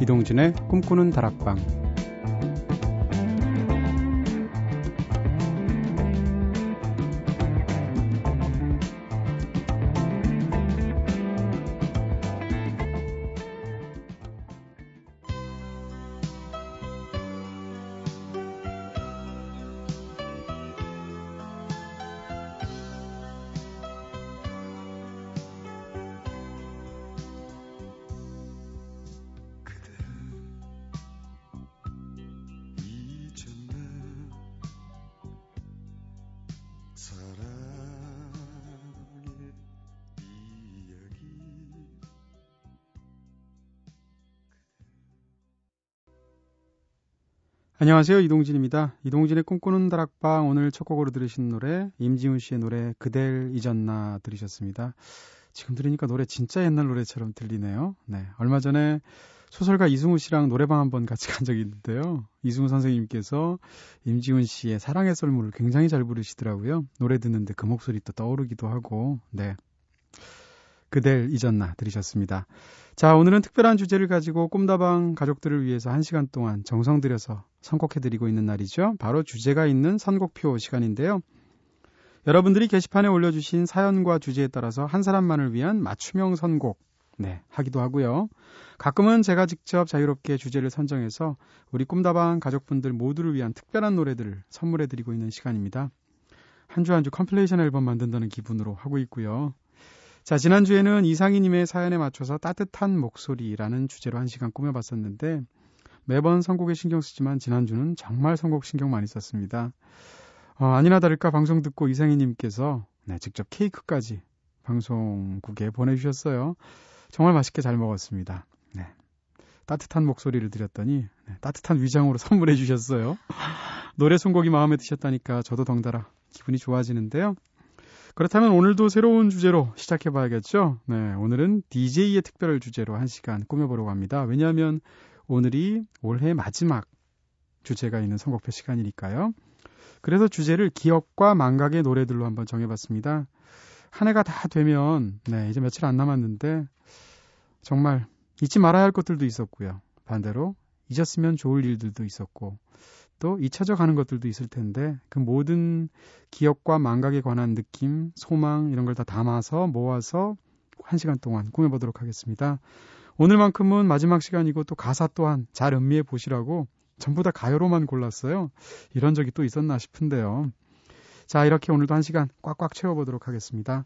이동진의 꿈꾸는 다락방 안녕하세요. 이동진입니다. 이동진의 꿈꾸는 다락방 오늘 첫 곡으로 들으신 노래 임지훈 씨의 노래 그댈 잊었나 들으셨습니다. 지금 들으니까 노래 진짜 옛날 노래처럼 들리네요. 네. 얼마 전에 소설가 이승우 씨랑 노래방 한번 같이 간 적이 있는데요. 이승우 선생님께서 임지훈 씨의 사랑의 썰물을 굉장히 잘 부르시더라고요. 노래 듣는데 그 목소리 또 떠오르기도 하고, 네. 그댈 잊었나 들으셨습니다. 자, 오늘은 특별한 주제를 가지고 꿈다방 가족들을 위해서 한 시간 동안 정성 들여서 선곡해드리고 있는 날이죠. 바로 주제가 있는 선곡표 시간인데요. 여러분들이 게시판에 올려주신 사연과 주제에 따라서 한 사람만을 위한 맞춤형 선곡, 네, 하기도 하고요. 가끔은 제가 직접 자유롭게 주제를 선정해서 우리 꿈다방 가족분들 모두를 위한 특별한 노래들을 선물해드리고 있는 시간입니다. 한 주 한주 컴플레이션 앨범 만든다는 기분으로 하고 있고요. 자, 지난주에는 이상희님의 사연에 맞춰서 따뜻한 목소리라는 주제로 한 시간 꾸며봤었는데 매번 선곡에 신경 쓰지만 지난주는 정말 선곡 신경 많이 썼습니다. 어, 아니나 다를까 방송 듣고 이상희님께서 네, 직접 케이크까지 방송국에 보내주셨어요. 정말 맛있게 잘 먹었습니다. 네. 따뜻한 목소리를 드렸더니 네, 따뜻한 위장으로 선물해 주셨어요. 노래 선곡이 마음에 드셨다니까 저도 덩달아 기분이 좋아지는데요. 그렇다면 오늘도 새로운 주제로 시작해 봐야겠죠? 네, 오늘은 DJ의 특별 주제로 한 시간 꾸며보려고 합니다. 왜냐하면 오늘이 올해 마지막 주제가 있는 선곡표 시간이니까요. 그래서 주제를 기억과 망각의 노래들로 한번 정해봤습니다. 한 해가 다 되면, 네, 이제 며칠 안 남았는데, 정말 잊지 말아야 할 것들도 있었고요. 반대로 잊었으면 좋을 일들도 있었고, 또 잊혀져 가는 것들도 있을 텐데 그 모든 기억과 망각에 관한 느낌, 소망 이런 걸 다 담아서 모아서 한 시간 동안 꾸며보도록 하겠습니다. 오늘만큼은 마지막 시간이고 또 가사 또한 잘 음미해 보시라고 전부 다 가요로만 골랐어요. 이런 적이 또 있었나 싶은데요. 자, 이렇게 오늘도 한 시간 꽉꽉 채워보도록 하겠습니다.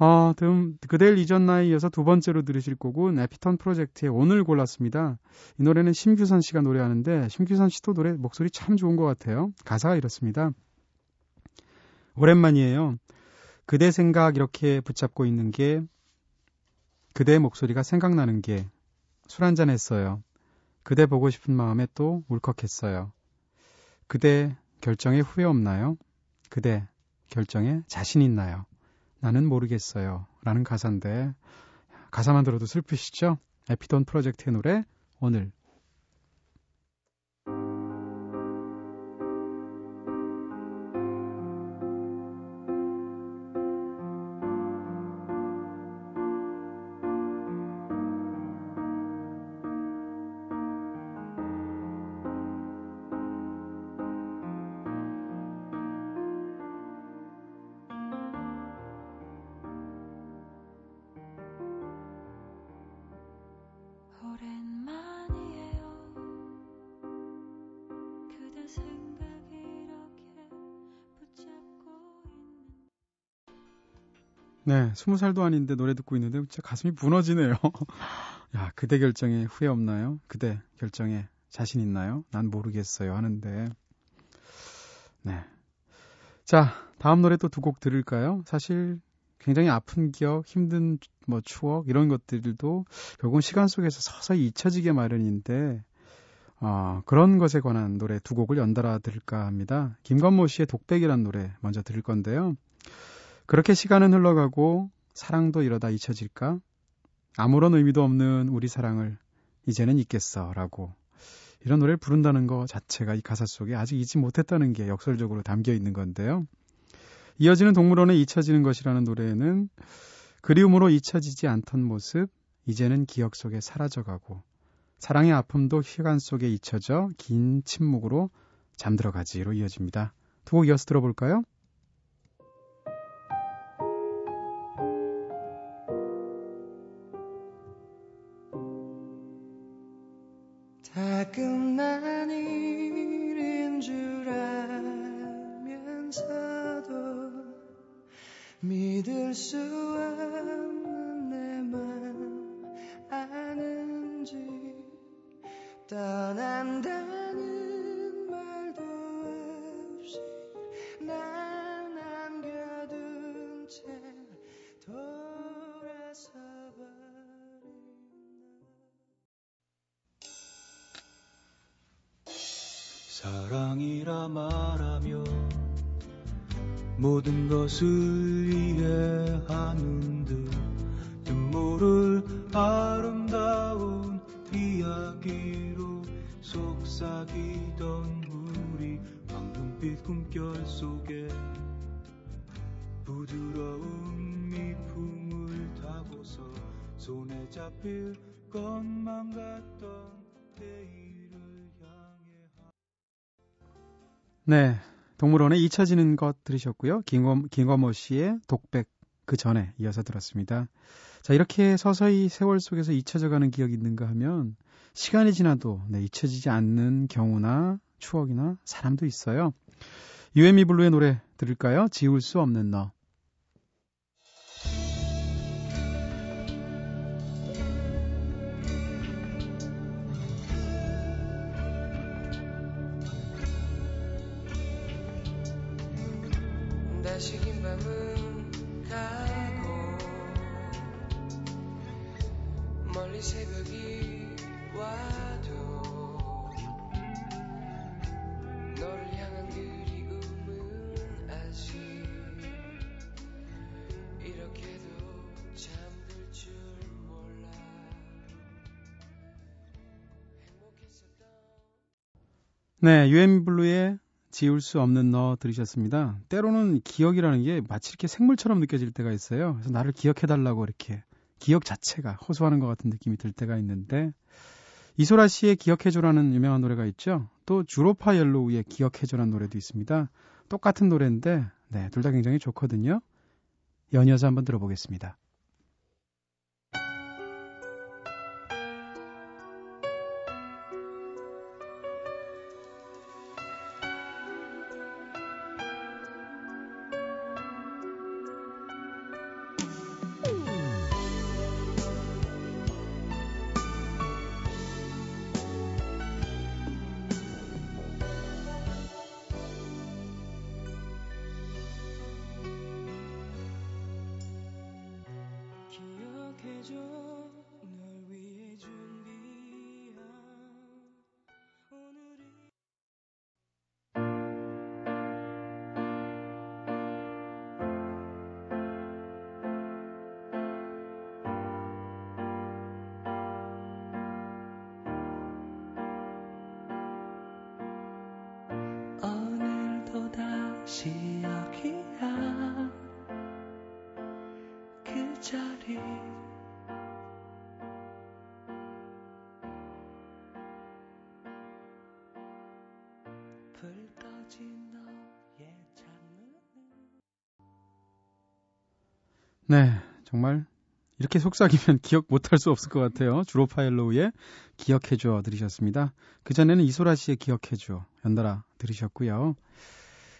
어, 음, 그댈 나이 이어서 두 번째로 들으실 곡은 에피턴 프로젝트의 오늘 골랐습니다. 이 노래는 심규선 씨가 노래하는데 심규선 씨도 노래 목소리 참 좋은 것 같아요. 가사가 이렇습니다. 오랜만이에요. 그대 생각 이렇게 붙잡고 있는 게 그대 목소리가 생각나는 게 술 한잔 했어요. 그대 보고 싶은 마음에 또 울컥했어요. 그대 결정에 후회 없나요? 그대 결정에 자신 있나요? 나는 모르겠어요. 라는 가사인데, 가사만 들어도 슬프시죠? 에피돈 프로젝트의 노래, 오늘 네, 스무 살도 아닌데 노래 듣고 있는데 진짜 가슴이 무너지네요. 야, 그대 결정에 후회 없나요? 그대 결정에 자신 있나요? 난 모르겠어요. 하는데. 네. 자, 다음 노래 또 두 곡 들을까요? 사실 굉장히 아픈 기억, 힘든 뭐 추억 이런 것들도 결국은 시간 속에서 서서히 잊혀지게 마련인데 어, 그런 것에 관한 노래 두 곡을 연달아 들을까 합니다. 김건모 씨의 독백이란 노래 먼저 들을 건데요. 그렇게 시간은 흘러가고 사랑도 이러다 잊혀질까? 아무런 의미도 없는 우리 사랑을 이제는 잊겠어. 라고. 이런 노래를 부른다는 것 자체가 이 가사 속에 아직 잊지 못했다는 게 역설적으로 담겨 있는 건데요. 이어지는 동물원에 잊혀지는 것이라는 노래에는 그리움으로 잊혀지지 않던 모습, 이제는 기억 속에 사라져가고, 사랑의 아픔도 시간 속에 잊혀져 긴 침묵으로 잠들어가지로 이어집니다. 두 곡 이어서 들어볼까요? 가끔 난 일인 줄 알면서도 믿을 수 없는 내맘 아는지 떠난다 사랑이라 말하며 모든 것을 이해하는 듯 눈물을 아름다운 이야기로 속삭이던 우리 황금빛 꿈결 속에 부드러운 미풍을 타고서 손에 잡힐 것만 같던 내일 네. 동물원의 잊혀지는 것 들으셨고요. 김검, 김검호 씨의 독백 그 전에 이어서 들었습니다. 자, 이렇게 서서히 세월 속에서 잊혀져 가는 기억이 있는가 하면 시간이 지나도 네, 잊혀지지 않는 경우나 추억이나 사람도 있어요. 유에미 블루의 노래 들을까요? 지울 수 없는 너. 새벽이 와도 너를 향한 그리움은 아직 이렇게도 잠들 줄 몰라 네, 유에미 블루의 지울 수 없는 너 들으셨습니다. 때로는 기억이라는 게 마치 이렇게 생물처럼 느껴질 때가 있어요. 그래서 나를 기억해달라고 이렇게 기억 자체가 호소하는 것 같은 느낌이 들 때가 있는데 이소라 씨의 기억해줘라는 유명한 노래가 있죠. 또 주로파 옐로우의 기억해줘라는 노래도 있습니다. 똑같은 노래인데 네, 둘 다 굉장히 좋거든요. 연이어서 한번 들어보겠습니다. 네, 정말 이렇게 속삭이면 기억 못할 수 없을 것 같아요. 주로 파일로우의 기억해줘 들으셨습니다. 그전에는 이소라 씨의 기억해줘 연달아 들으셨고요.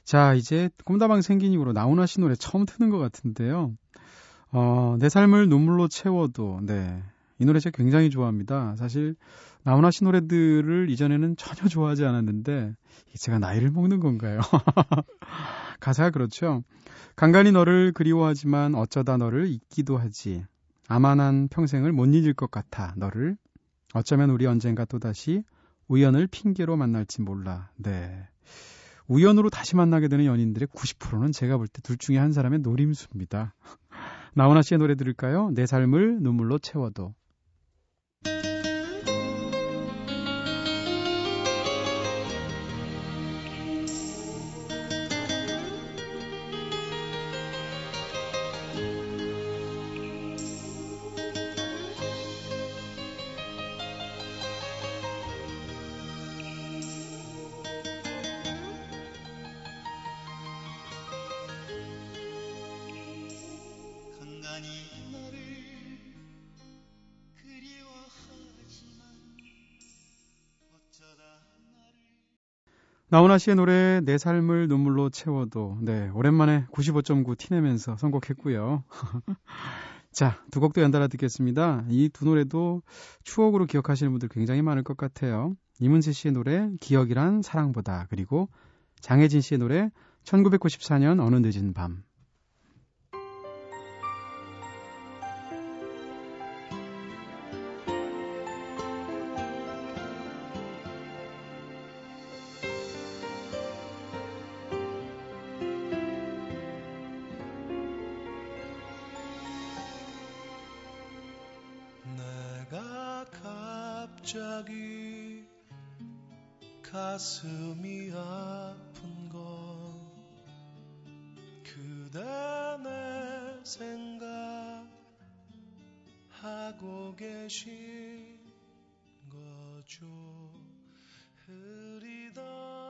자, 이제 꿈다방 생긴 이후로 나훈아 씨 노래 처음 트는 것 같은데요. 어, 내 삶을 눈물로 채워도, 네. 이 노래 제가 굉장히 좋아합니다. 사실, 나훈아 씨 노래들을 이전에는 전혀 좋아하지 않았는데, 제가 나이를 먹는 건가요? 가사가 그렇죠. 간간히 너를 그리워하지만 어쩌다 너를 잊기도 하지. 난 평생을 못 잊을 것 같아, 너를. 어쩌면 우리 언젠가 또다시 우연을 핑계로 만날지 몰라. 네. 우연으로 다시 만나게 되는 연인들의 90%는 제가 볼 때 둘 중에 한 사람의 노림수입니다. 나훈아 씨의 노래 들을까요? 내 삶을 눈물로 채워도. 나훈아 씨의 노래 내 삶을 눈물로 채워도 네 오랜만에 95.9 티내면서 선곡했고요. 자, 두 곡도 연달아 듣겠습니다. 이 두 노래도 추억으로 기억하시는 분들 굉장히 많을 것 같아요. 이문세 씨의 노래 기억이란 사랑보다 그리고 장혜진 씨의 노래 1994년 어느 늦은 밤. 갑자기 가슴이 아픈 건 그대 내 생각하고 계신 거죠. 흐리던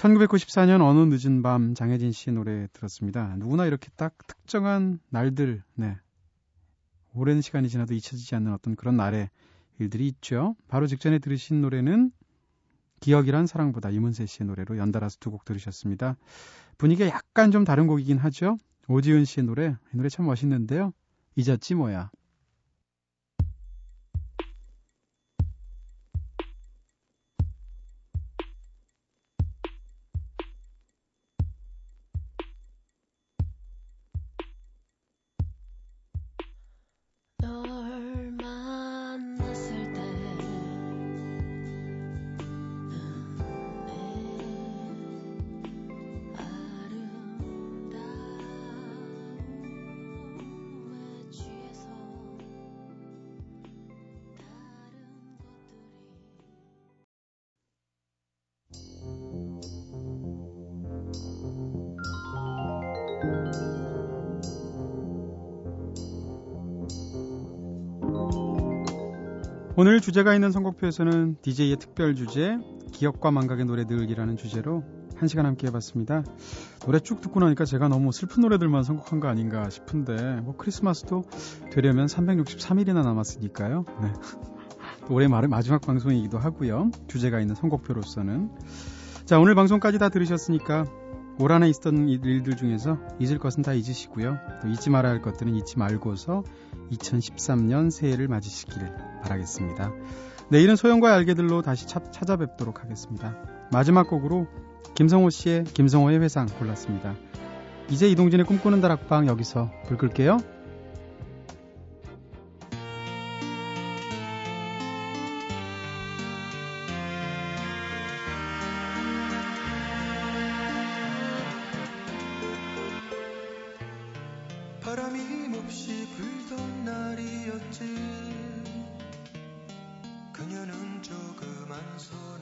1994년 어느 늦은 밤 장혜진 씨 노래 들었습니다. 누구나 이렇게 딱 특정한 날들, 네. 오랜 시간이 지나도 잊혀지지 않는 어떤 그런 날의 일들이 있죠. 바로 직전에 들으신 노래는 기억이란 사랑보다 이문세 씨의 노래로 연달아서 두 곡 들으셨습니다. 분위기가 약간 좀 다른 곡이긴 하죠. 오지은 씨의 노래, 이 노래 참 멋있는데요. 잊었지 뭐야. 오늘 주제가 있는 선곡표에서는 DJ의 특별 주제 기억과 망각의 노래 늘기라는 주제로 한 시간 함께 해봤습니다. 노래 쭉 듣고 나니까 제가 너무 슬픈 노래들만 선곡한 거 아닌가 싶은데 뭐 크리스마스도 되려면 363일이나 남았으니까요. 네. 또 올해 말- 마지막 방송이기도 하고요. 주제가 있는 선곡표로서는 자 오늘 방송까지 다 들으셨으니까 올 한해 있었던 일들 중에서 잊을 것은 다 잊으시고요. 또 잊지 말아야 할 것들은 잊지 말고서 2013년 새해를 맞으시길 바라겠습니다. 내일은 소영과의 알게들로 다시 차- 찾아뵙도록 하겠습니다. 마지막 곡으로 김성호 씨의 김성호의 회상 골랐습니다. 이제 이동진의 꿈꾸는 다락방 여기서 불 끌게요. 없이 불던 날이었지. 그녀는 조그만 소리